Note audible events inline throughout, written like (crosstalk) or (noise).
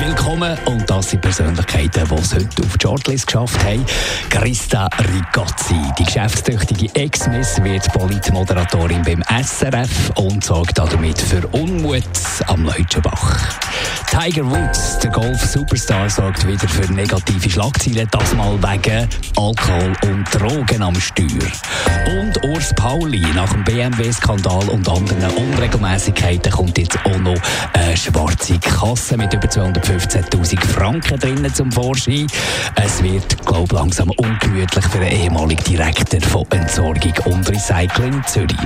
Willkommen und das sind Persönlichkeiten, die es heute auf die Shortlist geschafft haben. Christa Rigazzi, die geschäftstüchtige Ex-Miss, wird Politmoderatorin beim SRF und sorgt damit für Unmut am Leutschenbach. Tiger Woods, der Golf-Superstar, sorgt wieder für negative Schlagzeilen, das mal wegen Alkohol und Drogen am Steuer. Und Urs Pauli, nach dem BMW-Skandal und anderen Unregelmäßigkeiten kommt jetzt auch noch eine schwarze Kasse mit über 215.000 Franken drinnen zum Vorschein. Es wird, glaube langsam ungemütlich für den ehemaligen Direktor von Entsorgung und Recycling Zürich.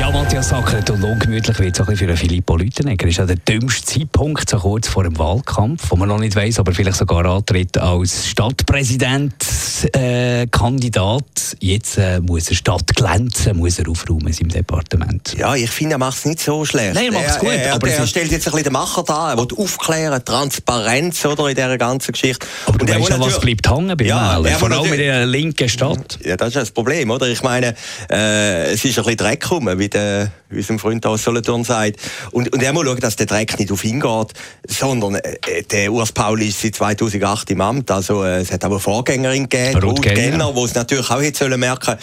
Ja, Matthias Sackert, und ungemütlich wird es auch für Filippo Lütenegger. Ist ja der dümmste Zeitpunkt, so kurz vor dem Wahlkampf, wo man noch nicht weiß, ob er vielleicht sogar antritt als Stadtpräsident-Kandidat. Äh, Jetzt äh, muss er Stadt glänzen, muss er aufräumen in seinem Departement. Ja, ich finde, er macht es nicht so schlecht. Nein, er macht es gut. Er, aber er stellt jetzt ein bisschen den Macher da, er will aufklären, Transparenz oder, in dieser ganzen Geschichte. Aber du Und er weißt ja, was bleibt hängen bei Ja, Wählern, er vor allem in der linken Stadt. Ja, das ist ja das Problem, oder? Ich meine, äh, es ist ein bisschen Dreck rum, wie, der, wie unser Freund aus Solothurn sagt. Und, und er muss schauen, dass der Dreck nicht auf ihn geht, sondern äh, der Urs Pauli ist seit 2008 im Amt. Also äh, es hat aber eine Vorgängerin gegeben, Ruth Genner. Die es natürlich auch hätte sollen merken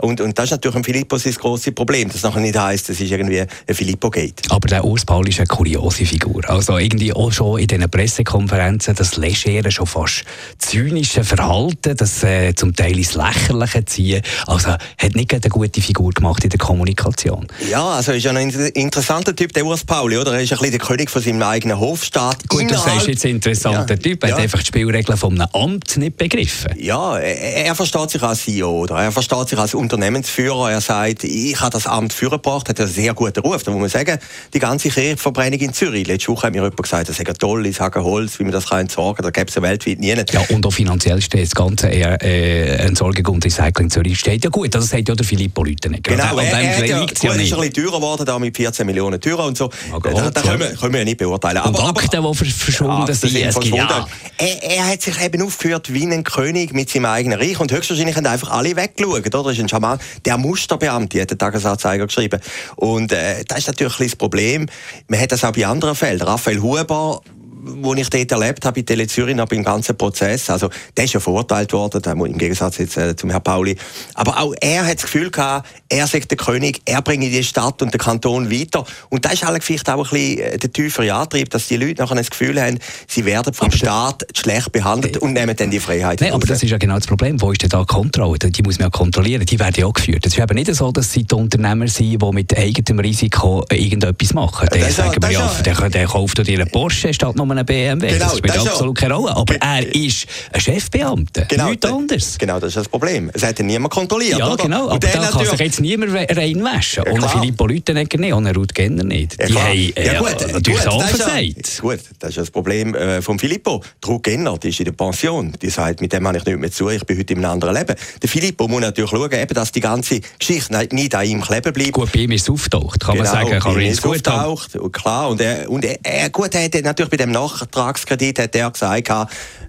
und, und das ist natürlich ein Filippo sein grosses Problem. Das nachher nicht heisst, es ist irgendwie ein Filippo geht. Aber der Urs Paul ist eine kuriose Figur. Also irgendwie auch schon in diesen Pressekonferenzen das legere, schon fast zynische Verhalten, das äh, zum Teil ins Lächerliche ziehen. Also hat nicht eine gute Figur gemacht in der Kommunikation. Ja, also ist ja ein inter- interessanter Typ, der Urs Pauli, oder? Er ist ein bisschen der König von seinem eigenen Hofstaat. Gut, du Innerhalb- sagst jetzt ein interessanter Ja, Typ, er ja. hat einfach die Spielregeln von einem Amt nicht begriffen. Ja, er, er versteht sich als CEO, oder? Er versteht sich als Unternehmensführer. Er sagt, ich habe das Amt vorgebracht, hat einen sehr guten Ruf. Da muss man sagen, die ganze Kirchenverbrennung in Zürich. Letzte Woche hat mir jemand gesagt, das sei toll, ich sage Holz, wie man das kann entsorgen kann. Da gäbe es ja weltweit nie. Ja, und auch finanziell steht das Ganze eher, äh, Entsorgung und Recycling Zürich steht ja gut. Das sagt ja der Filippo Lütenegger. Genau, An er, dem er, hat ja, gut, ja ist nicht. ein bisschen teurer geworden, da mit 14 Millionen teurer und so. Da, Gott, da können, wir, können wir ja nicht beurteilen. Und Akten, die ver- verschwunden Ja, sind. sind Es gibt- verschwunden. ja. Er, er hat sich eben aufgeführt wie ein König mit seinem eigenen Reich und höchstwahrscheinlich haben einfach alle weggeschaut. Oder? Das ist ein Schaman. Der Musterbeamte hat der Tagesanzeiger geschrieben. Und äh, das ist natürlich ein bisschen das Problem. Man hat das auch bei anderen Fällen. Raphael Huber wo ich dort erlebt habe, in Tele Zürich, noch beim ganzen Prozess, also, der ist ja verurteilt worden, der im Gegensatz jetzt äh, zum Herrn Pauli. Aber auch er hat das Gefühl gehabt, er sagt der König, er bringe die Stadt und den Kanton weiter. Und das ist halt vielleicht auch ein bisschen äh, der tiefere Antrieb, dass die Leute nachher das Gefühl haben, sie werden vom Staat schlecht behandelt und nehmen dann die Freiheit Nein, aber das ist ja genau das Problem. Wo ist denn da die Kontrolle? Die muss man ja kontrollieren. Die werden ja auch geführt. Es ist eben nicht so, dass sie die Unternehmer sind, die mit eigenem Risiko irgendetwas machen. Der ist ja- sagen wir ja- der, der kauft dir einen Porsche statt nur einen BMW. Genau, das spielt das absolut keine Rolle. Aber er ist ein Chefbeamter. Nichts da- anderes. Genau, das ist das Problem. Es hat ja niemand kontrolliert, Ja, oder? genau. Und Aber der da kann sich jetzt niemand re- reinwaschen. Ja, und klar. Filippo Lütenegger nicht, und Ruth Genner nicht. Ja, die haben äh, Ja, gut, natürlich gut, das versagt. Gut, das ist das Problem äh, von Filippo. Die Ruth Genner, die ist in der Pension. Die sagt, mit dem habe ich nicht mehr zu, ich bin heute in einem anderen Leben. Der Filippo muss natürlich schauen, eben, dass die ganze Geschichte nicht- an ihm kleben bleibt. Gut, bei ihm ist es auftaucht. Kann man sagen, kann er er ist es auftaucht, und klar. Und er, und er, gut, er hat natürlich bei dem Nachtragskredit hat er gesagt,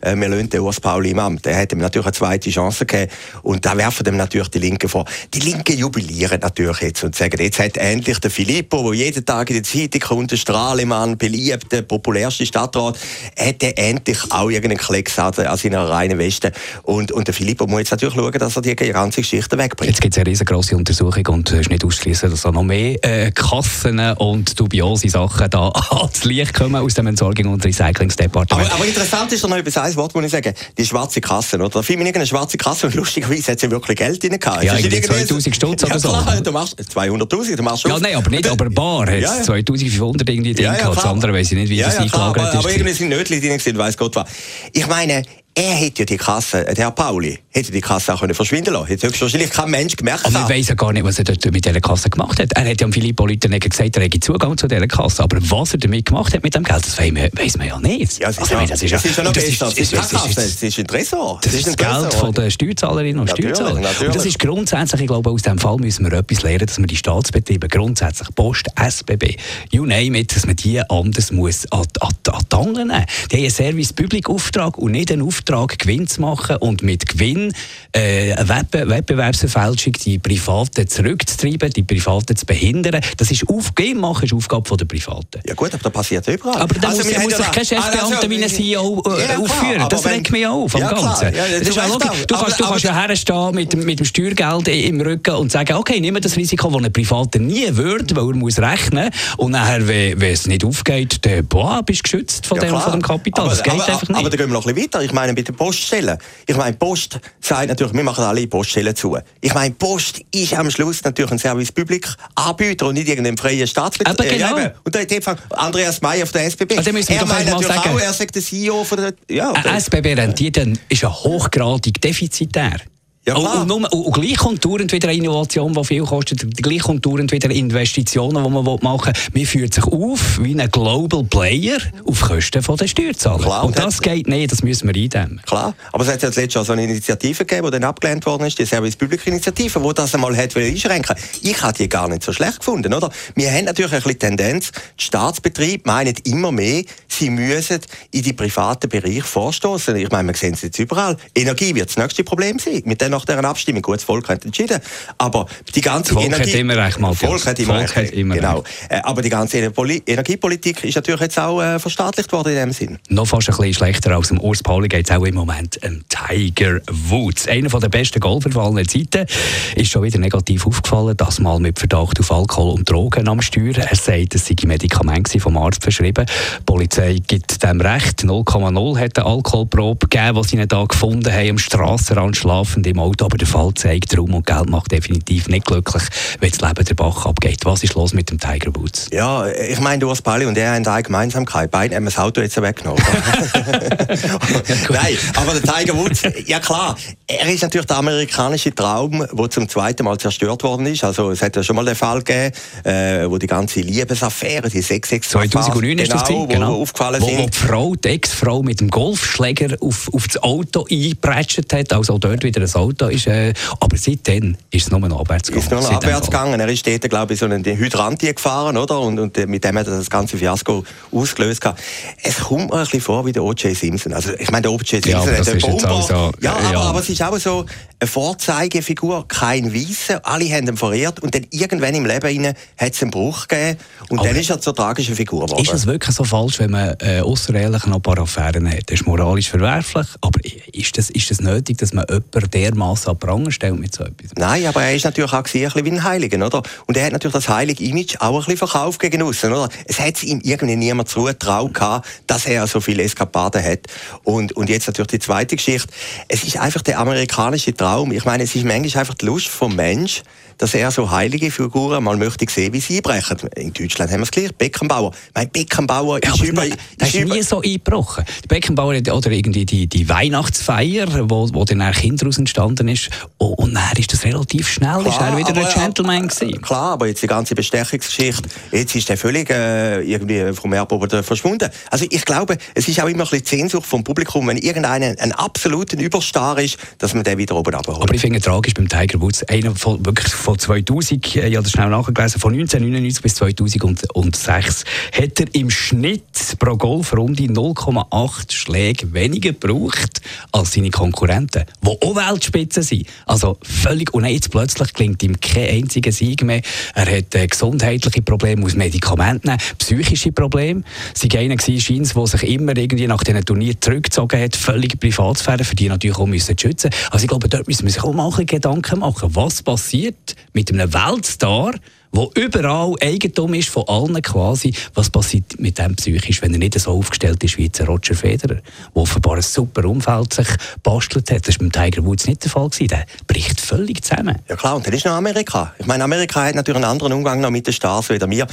äh, wir lassen den Urs Pauli im Amt. Er hat ihm natürlich eine zweite Chance gegeben. Und da werfen dem natürlich die Linken vor. Die Linken jubilieren natürlich jetzt und sagen, jetzt hat endlich der Filippo, der jeden Tag in der Zeitung kommt, der Strahlemann, beliebt, der populärste Stadtrat, hat er endlich auch irgendeinen Klecks an, seiner reinen Weste. Und, und der Filippo muss jetzt natürlich schauen, dass er die ganze Geschichte wegbringt. Jetzt gibt es eine riesengroße Untersuchung und es ist nicht ausschließen, dass da noch mehr äh, Kassen und dubiose Sachen da (laughs) ans Licht kommen aus dem Entsorgung- und Recyclingsdepartement. Aber, aber interessant ist doch noch über ein Wort, muss ich sagen. Die schwarze Kasse, oder? Da fiel mir irgendeine schwarze Kasse und (laughs) lustigerweise hat sie wirklich Geld drin gehabt. Ja, irgendwie irgendwie 2000 Stutz oder ja, so. Klar, du machst 200'000, du machst ja, nein, aber nicht, aber Bar hat Ja, ja. 2500 irgendwie drin gehabt. Das andere weiss ich nicht, wie ja, das ja, eingelagert aber, ist. aber irgendwie sind Nötchen drin gewesen, weiss Gott was. Ich meine, er hätte ja die Kasse, der Herr Pauli, hätte die Kasse auch können verschwinden lassen. Hätte höchstwahrscheinlich kein Mensch gemerkt. Aber ich weiss ja gar nicht, was er dort mit dieser Kasse gemacht hat. Er hat ja Filippo Lüttenegger gesagt, er hätte Zugang zu dieser Kasse. Aber was er damit gemacht hat mit dem Geld, das weiss man ja nicht. Ja, das ist, also, das ist, das ist ja noch besser. Das ist das ist ein Tresor. Das, ist das Geld von den Steuerzahlerinnen und Steuerzahler. Und das ist grundsätzlich, ich glaube, aus diesem Fall müssen wir etwas lernen, dass man die Staatsbetriebe grundsätzlich, Post, SBB, you name it, dass man die anders muss an, an, an die Angel nehmen. Die haben einen Service-Public-Auftrag und nicht einen Auftrag, Gewinn zu machen und mit Gewinn äh, eine Wettbe Wettbewerbsverfälschung die Privaten zurückzutreiben, die Privaten zu behindern. Das ist Aufgabe machen, ist Aufgabe der Privaten. Ja gut, aber das passiert überall. Aber da also, muss, muss sich kein Chefbeamter also, wie ein CEO äh, ja, aufführen. Das regt mich auf am ja, Ganzen. Ja, das ist auch Du kannst, du kannst ja herstehen mit, mit dem Steuergeld im Rücken und sagen, okay, nimm das Risiko, das ein Privater nie würde, weil er muss rechnen und nachher, wenn, wenn es nicht aufgeht, dann boah, bist du geschützt von, ja, dem, von dem Kapital. Aber, das geht aber, einfach nicht. Aber dann gehen wir noch ein bisschen weiter. Ich meine, bei den Poststellen. Ich meine, Post sagt natürlich, wir machen alle Poststellen zu. Ich meine, Post ist am Schluss natürlich ein Service Public Anbieter und nicht irgendein freier Staatsbetrieb. Aber genau. Äh, und da hat Andreas May von der SBB. Also, er meint natürlich sagen, auch, er sagt der CEO von der... Ja, eine SBB-Rentier ist ja hochgradig defizitär. Ja, und, und, und, gleich kommt dauernd wieder eine Innovation, die viel kostet, gleich kommt dauernd wieder Investitionen, die man machen will. Man führt sich auf wie ein Global Player auf Kosten der Steuerzahler. Klar, und das geht nicht, das müssen wir eindämmen. Klar, aber es hat ja letztes Jahr so eine Initiative gegeben, die dann abgelehnt worden ist, die Service Public Initiative, die das einmal hat einschränken Ich habe die gar nicht so schlecht gefunden, oder? Wir haben natürlich ein bisschen Tendenz, die Staatsbetriebe meinen immer mehr, sie müssen in die privaten Bereich vorstoßen. Ich meine, wir sehen es jetzt überall. Energie wird das nächste Problem sein. Mit den nach dieser Abstimmung. Gut, das Volk hat entschieden. Aber die ganze Volk Energie... Hat immer recht, Matthias. Volk hat immer Volk recht. Hat immer genau. Recht. Äh, aber die ganze Energiepolitik ist natürlich jetzt auch äh, verstaatlicht worden in dem Sinn. Noch fast ein bisschen schlechter als dem Urs Pauli geht es auch im Moment um Tiger Woods. Einer der besten Golfer aller Zeiten ist schon wieder negativ aufgefallen, das mal mit Verdacht auf Alkohol und Drogen am Steuer. Er sagt, es sei Medikamente vom Arzt verschrieben. Die Polizei gibt dem Recht. 0,0 hat eine Alkoholprobe gegeben, die sie da gefunden haben, am Strassenrand schlafend im Auto. Aber der Fall zeigt, Raum und Geld macht definitiv nicht glücklich, wenn das Leben der Bach abgeht. Was ist los mit dem Tiger Woods? Ja, ich meine, du hast Pali und er haben eine Gemeinsamkeit. Beide haben das Auto jetzt weggenommen. (laughs) (laughs) Nein, aber der Tiger Woods, ja klar, er ist natürlich der amerikanische Traum, der zum zweiten Mal zerstört worden ist. Also es hat ja schon mal den Fall gegeben, äh, wo die ganze Liebesaffäre, die 666 2009 ist das genau, genau. aufgefallen wo, sind. Wo die Frau, die Ex-Frau mit dem Golfschläger auf, auf das Auto eingepratscht hat, also dort wieder ein Auto ist, äh, aber seitdem ist es nur noch abwärts gegangen. Ist nur noch abwärts gegangen. Er ist dort, glaube ich, so einen Hydrant gefahren, oder? Und, und mit dem hat er das ganze Fiasko ausgelöst. Es kommt mir ein bisschen vor wie der O.J. Simpson. Also, ich meine, der O.J. Simpson ja, hat einen Bomber. So, ja, ja, aber, aber es ist auch so eine Vorzeigefigur, kein Weißer. Alle haben ihn verehrt und dann irgendwann im Leben hat es einen Bruch gegeben und aber dann ist er zur tragischen Figur geworden. Ist es wirklich so falsch, wenn man äh, außerehelich noch ein paar Affären hat? Das ist moralisch verwerflich, aber ist das, ist das nötig, dass man jemanden dermaßen an Pranger stellt mit so etwas? Nein, aber er ist natürlich auch ein bisschen wie ein Heiliger, oder? Und er hat natürlich das heilige Image auch ein bisschen verkauft gegen außen, oder? Es hat ihm irgendwie niemand zugetraut gehabt, dass er so viele Eskapaden hat. Und, und jetzt natürlich die zweite Geschichte. Es ist einfach der amerikanische Traum. Ich meine, es ist manchmal einfach die Lust vom Mensch, dass er so heilige Figuren mal möchte sehen, wie sie einbrechen. In Deutschland haben wir es gleich. Beckenbauer. Mein Beckenbauer ja, ist über... Das ist, ist nie so eingebrochen. Die Beckenbauer oder irgendwie die, die Weihnachtsfeier, wo, wo dann Kinder aus entstanden ist. Oh, und dann ist das relativ schnell, klar, ist er wieder aber, ein Gentleman gewesen. Klar, aber jetzt die ganze Bestechungsgeschichte, jetzt ist er völlig äh, irgendwie vom Erdboden verschwunden. Also ich glaube, es ist auch immer ein bisschen Sehnsucht vom Publikum, wenn irgendeiner ein absoluter Überstar ist, dass man den wieder oben abholt. Aber ich finde tragisch beim Tiger Woods, einer von wirklich von 2000, äh, ich habe das schnell nachgelesen, von 1999 bis 2006 hat er im Schnitt pro Golfrunde 0,8 Schläge weniger gebraucht als seine Konkurrenten, die auch Weltspitze sind. Also völlig, und jetzt plötzlich klingt ihm kein einziger Sieg mehr. Er hat äh, gesundheitliche Probleme, muss Medikamente nehmen, psychische Probleme. Sie einer gewesen, der sich immer irgendwie nach diesen Turnieren zurückgezogen hat, völlig Privatsphäre, für die natürlich auch müssen schützen. Also ich glaube, dort müssen wir sich auch mal Gedanken machen, was passiert mit einem Weltstar, wo überall Eigentum ist von allen quasi. Was passiert mit dem psychisch, wenn er nicht so aufgestellt ist wie jetzt Roger Federer, der offenbar ein super Umfeld sich bastelt hat. Das war beim Tiger Woods nicht der Fall gewesen. Der bricht völlig zusammen. Ja klar, und dann ist noch Amerika. Ich meine, Amerika hat natürlich einen anderen Umgang noch mit den Stars wie wir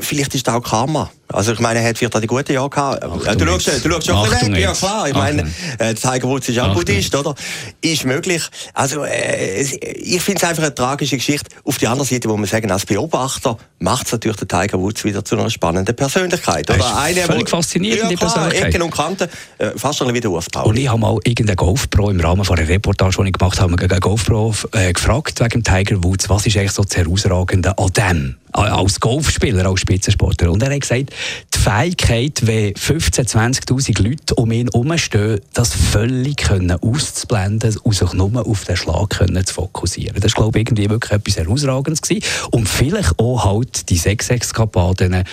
vielleicht ist das auch Karma. Also ich meine, er hat vielleicht auch die guten Jahre gehabt. Achtung du, schaust, du schaust schon Achtung weg, ja klar. Ich meine, äh, Tiger Woods ist auch Buddhist, oder? Ist möglich. Also äh, ich finde es einfach eine tragische Geschichte. Auf der anderen Seite, wo man sagen, als Beobachter macht es natürlich den Tiger Woods wieder zu einer spannenden Persönlichkeit. Oder? Eine, völlig faszinierende ja, klar, Persönlichkeit. Ecken und Kanten, äh, fast ein wie der Urs Und ich habe mal irgendeinen GoPro im Rahmen von einer Reportage, die ich gemacht habe, einen GoPro äh, gefragt wegen Tiger Woods, was ist eigentlich so das Herausragende an dem? als Golfspieler, als Spitzensportler. Und er hat gesagt, die Fähigkeit, wenn 15.000, 20.000 Leute um ihn herumstehen, das völlig können auszublenden und sich nur auf den Schlag können zu fokussieren. Das war, glaube ich, irgendwie wirklich etwas Herausragendes gewesen. Und vielleicht auch halt die Sechseskapaden ein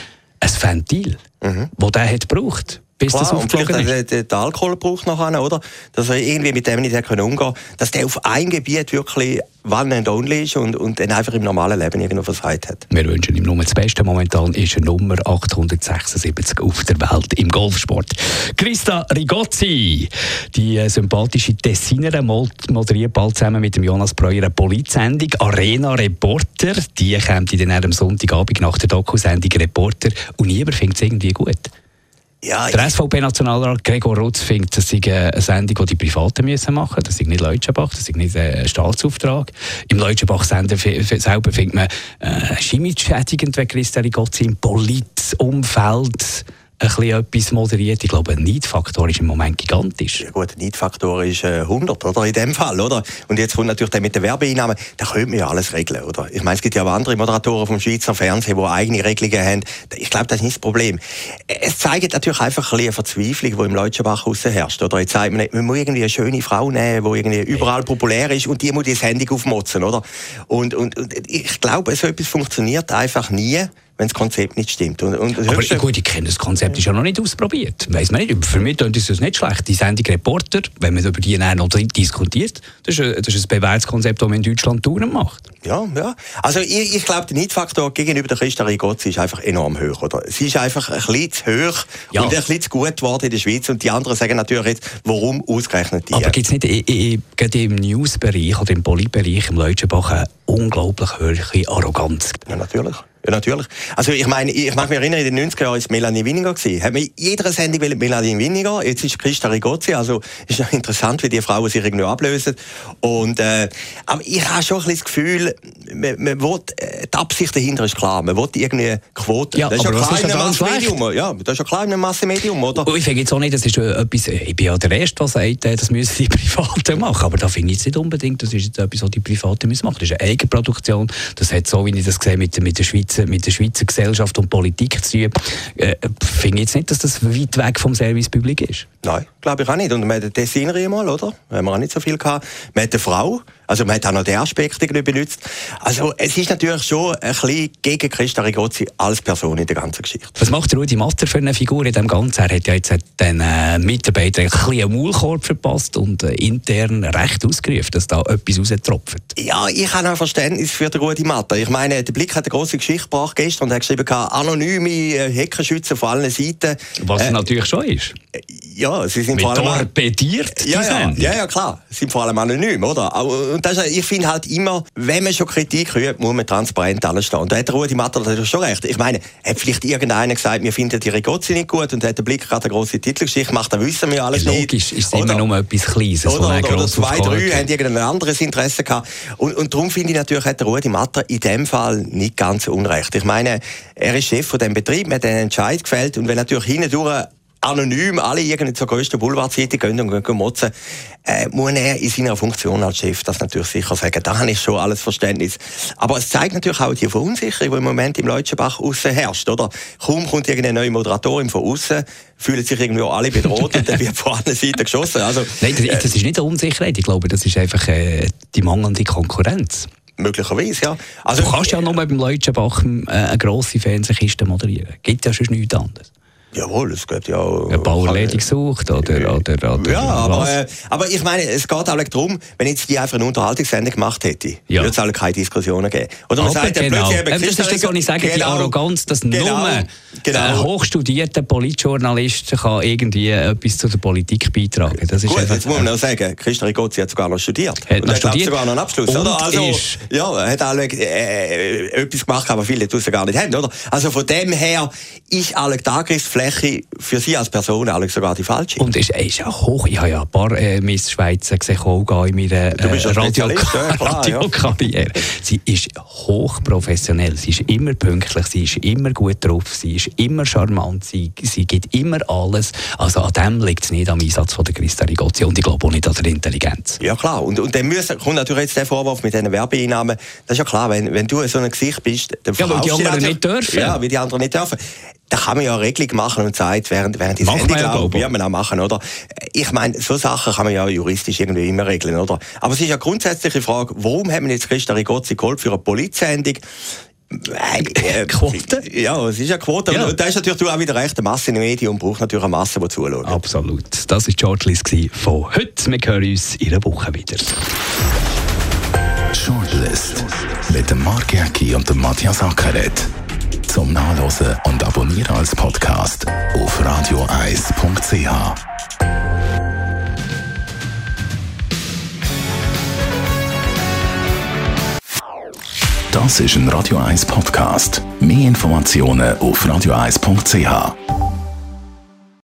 Ventil, mhm. das der hat gebraucht bis Klar, das aufgeflogen und vielleicht ist. Den, Alkoholbrauch nachher, oder? Dass er irgendwie mit dem nicht umgehen konnte. Dass der auf ein Gebiet wirklich one and only ist und, und dann einfach im normalen Leben irgendwo versagt hat. Wir wünschen ihm nur das Beste. Momentan ist er Nummer 876 auf der Welt im Golfsport. Christa Rigozzi, die sympathische Tessinerin, moderiert bald zusammen mit dem Jonas Breuer eine Polizsendung Arena Reporter. Die kommt dann am Sonntagabend nach der Doku-Sendung Reporter und niemand findet es irgendwie gut. Ja, der SVP-Nationalrat Gregor Rutz findet, das sei eine Sendung, die die Privaten machen müssen. Das ist nicht Leutschenbach, das ist nicht ein Staatsauftrag. Im Leutschenbach-Sender selber findet man äh, schädigend, wenn Christelle Gotzi im Politumfeld ein bisschen etwas moderiert. Ich glaube, ein Neidfaktor ist im Moment gigantisch. Ja gut, ein Neidfaktor ist äh, 100, oder? In dem Fall, oder? Und jetzt kommt natürlich der mit der Werbeeinnahmen, da könnte man ja alles regeln, oder? Ich meine, es gibt ja auch andere Moderatoren vom Schweizer Fernsehen, die eigene Regelungen haben. Ich glaube, das ist nicht das Problem. Es zeigt natürlich einfach ein bisschen eine Verzweiflung, die im Leutschenbach herrscht, oder? Jetzt sagt man, man muss irgendwie eine schöne Frau nehmen, die irgendwie überall populär ist und die muss das Handy aufmotzen, oder? Und, und, und ich glaube, so etwas funktioniert einfach nie wenn das Konzept nicht stimmt. Und, und aber höchste... gut, ich kenne das Konzept, ist ja noch nicht ausprobiert. Weiss man nicht. Für mich ist es nicht schlecht. Die Sendung Reporter, wenn man über die noch diskutiert, das ist, ein, das ist ein bewährtes Konzept, das man in Deutschland Touren macht. Ja, ja. Also ich, ich glaube, der Neidfaktor gegenüber der Christa Rigozzi ist einfach enorm hoch. Oder? Sie ist einfach ein bisschen zu hoch ja. und ein bisschen zu gut geworden in der Schweiz. Und die anderen sagen natürlich jetzt, warum ausgerechnet die? Aber gibt es nicht gerade im News-Bereich oder im Politbereich im Leutschenbach eine unglaublich hohe Arroganz? Ja, natürlich. Ja, natürlich. Also ich meine, ich mag mich erinnern, in den 90er Jahren war Melanie Winiger. Gewesen. Hat man jeder Sendung will Melanie Winiger, jetzt ist Christa Rigozzi. Also ist ja interessant, wie die Frauen sich irgendwie ablösen. Und, äh, aber ich habe schon ein bisschen das Gefühl, man, man will, äh, die Absicht dahinter ist klar. Man will irgendwie Quoten. Ja, das ist ja klar in einem Massenmedium. Ja, das ist ja klar in einem Massenmedium, oder? ich finde jetzt auch nicht, das ist etwas, ich bin ja der Erste, der sagt, äh, das müssen die (laughs) Privaten machen. Aber da finde ich jetzt nicht unbedingt, das ist jetzt etwas, was die Privaten müssen machen. Das ist eine Eigenproduktion. Das hat so, wie ich das sehe, mit, mit der Schweiz mit der Schweizer Gesellschaft und Politik zu tun. Äh, finde jetzt nicht, dass das weit weg vom Service Public ist. Nein, glaube ich auch nicht. Und man hat eine Tessinerin mal, oder? Haben wir auch nicht so viel gehabt. Man hat eine Frau, also man hat auch noch den Aspekt benutzt. Also es ist natürlich schon ein bisschen gegen Christa Rigozzi als Person in der ganzen Geschichte. Was macht Rudi Matter für eine Figur in dem Ganzen? Er hat ja jetzt den äh, Mitarbeitern ein bisschen einen Maulkorb verpasst und äh, intern recht ausgerufen, dass da etwas raustropft. Ja, ich habe auch Verständnis für den Rudi Matter. Ich meine, der Blick hat eine große Geschichte gebracht gestern und hat geschrieben, anonyme äh, Heckenschützen von allen Seiten. Was äh, natürlich schon ist. Ja, sie sind Mit vor allem... torpediert, ja, ja, ja, ja, klar. Sie sind vor allem anonym, oder? Und das ich finde halt immer, wenn man schon Kritik hört, muss man transparent alles stehen. Und da hat Rudi Matter natürlich schon recht. Ich meine, hat vielleicht irgendeiner gesagt, wir finden die Regozzi nicht gut und hat der Blick gerade eine grosse Titelgeschichte gemacht, dann wissen wir alles Logisch, nicht. Logisch, ist immer nur etwas Kleines. Oder, oder, oder zwei, drei haben irgendein anderes Interesse gehabt. Und, und darum finde ich natürlich, hat der Rudi Matter in dem Fall nicht ganz unrecht. Ich meine, er ist Chef von dem Betrieb, man hat den Entscheid gefällt und wenn natürlich hindurch anonym alle irgendwie zur grössten Boulevardzeitung gehen und gehen motzen, äh, muss er in seiner Funktion als Chef das natürlich sicher sagen. Da habe ich schon alles Verständnis. Aber es zeigt natürlich auch die Verunsicherung, die im Moment im Leutschenbach außen herrscht, oder? Kaum kommt irgendeine neue Moderatorin von außen, fühlen sich irgendwie alle bedroht und dann wird von allen Seiten geschossen. Also, Nein, das, das ist nicht eine Unsicherheit. Ich glaube, das ist einfach äh, die mangelnde Konkurrenz. Möglicherweise, ja. Also, du kannst ja nur beim Leutschenbach äh, eine grosse Fernsehkiste moderieren. Gibt ja schon nichts anderes. Jawohl, es gibt ja... Eine Bauerleitung sucht oder, oder, oder Ja, aber, äh, aber ich meine, es geht auch darum, wenn jetzt die einfach eine Unterhaltungssendung gemacht hätte, ja. würde es auch keine Diskussionen geben. Oder man aber sagt genau. plötzlich eben... Das ist das, was ich sage, genau. die Arroganz, dass genau. nur genau. ein hochstudierter Politjournalist kann irgendwie etwas zu der Politik beitragen. Das ist Gut, einfach, jetzt muss man auch sagen, Christian Rigozzi hat sogar noch studiert. Hat noch studiert. sogar noch einen Abschluss, oder? Also, ist ja, er hat alle, äh, etwas gemacht, aber viele draussen gar nicht haben, oder? Also von dem her ist alle Angriffsfläche für Sie als Person eigentlich sogar die falsche. Und ist, ist auch hoch. Ich habe ja ein paar äh, Miss Schweizer gesehen, auch in meiner äh, Radio Radiokarriere. Ja, sie ist hochprofessionell, sie ist immer pünktlich, sie ist immer gut drauf, sie ist immer charmant, sie, sie gibt immer alles. Also an dem liegt es nicht am Einsatz von der Christa Rigozzi und ich glaube auch nicht an der Intelligenz. Ja klar, und, und dann müssen, kommt natürlich jetzt der Vorwurf mit diesen Werbeeinnahmen. Das ist ja klar, wenn, wenn du so ein Gesicht bist, dann ja, weil die anderen nicht dürfen. Ja, weil die anderen nicht dürfen da kann man ja eine Regelung machen und sagt, während, während die Sendung ja, man auch machen, oder? Ich meine, so Sachen kann man ja juristisch irgendwie immer regeln, oder? Aber es ist ja grundsätzlich die Frage, warum haben wir jetzt Christa Rigozzi geholt für eine Polizsendung? (laughs) Äh, Quote? Ja, es ist eine Quote. Ja. Und da ist natürlich auch wieder recht, eine Masse in den Medien und braucht natürlich eine Masse, die zuschauen. Absolut. Das war George Liss von heute. Wir hören uns in einer Woche wieder. Shortlist mit dem Mark Jäcki und dem Matthias Ackeret zum Nachlesen und Abonnieren als Podcast auf radioeis.ch. Das ist ein Radio 1 Podcast. Mehr Informationen auf radioeis.ch.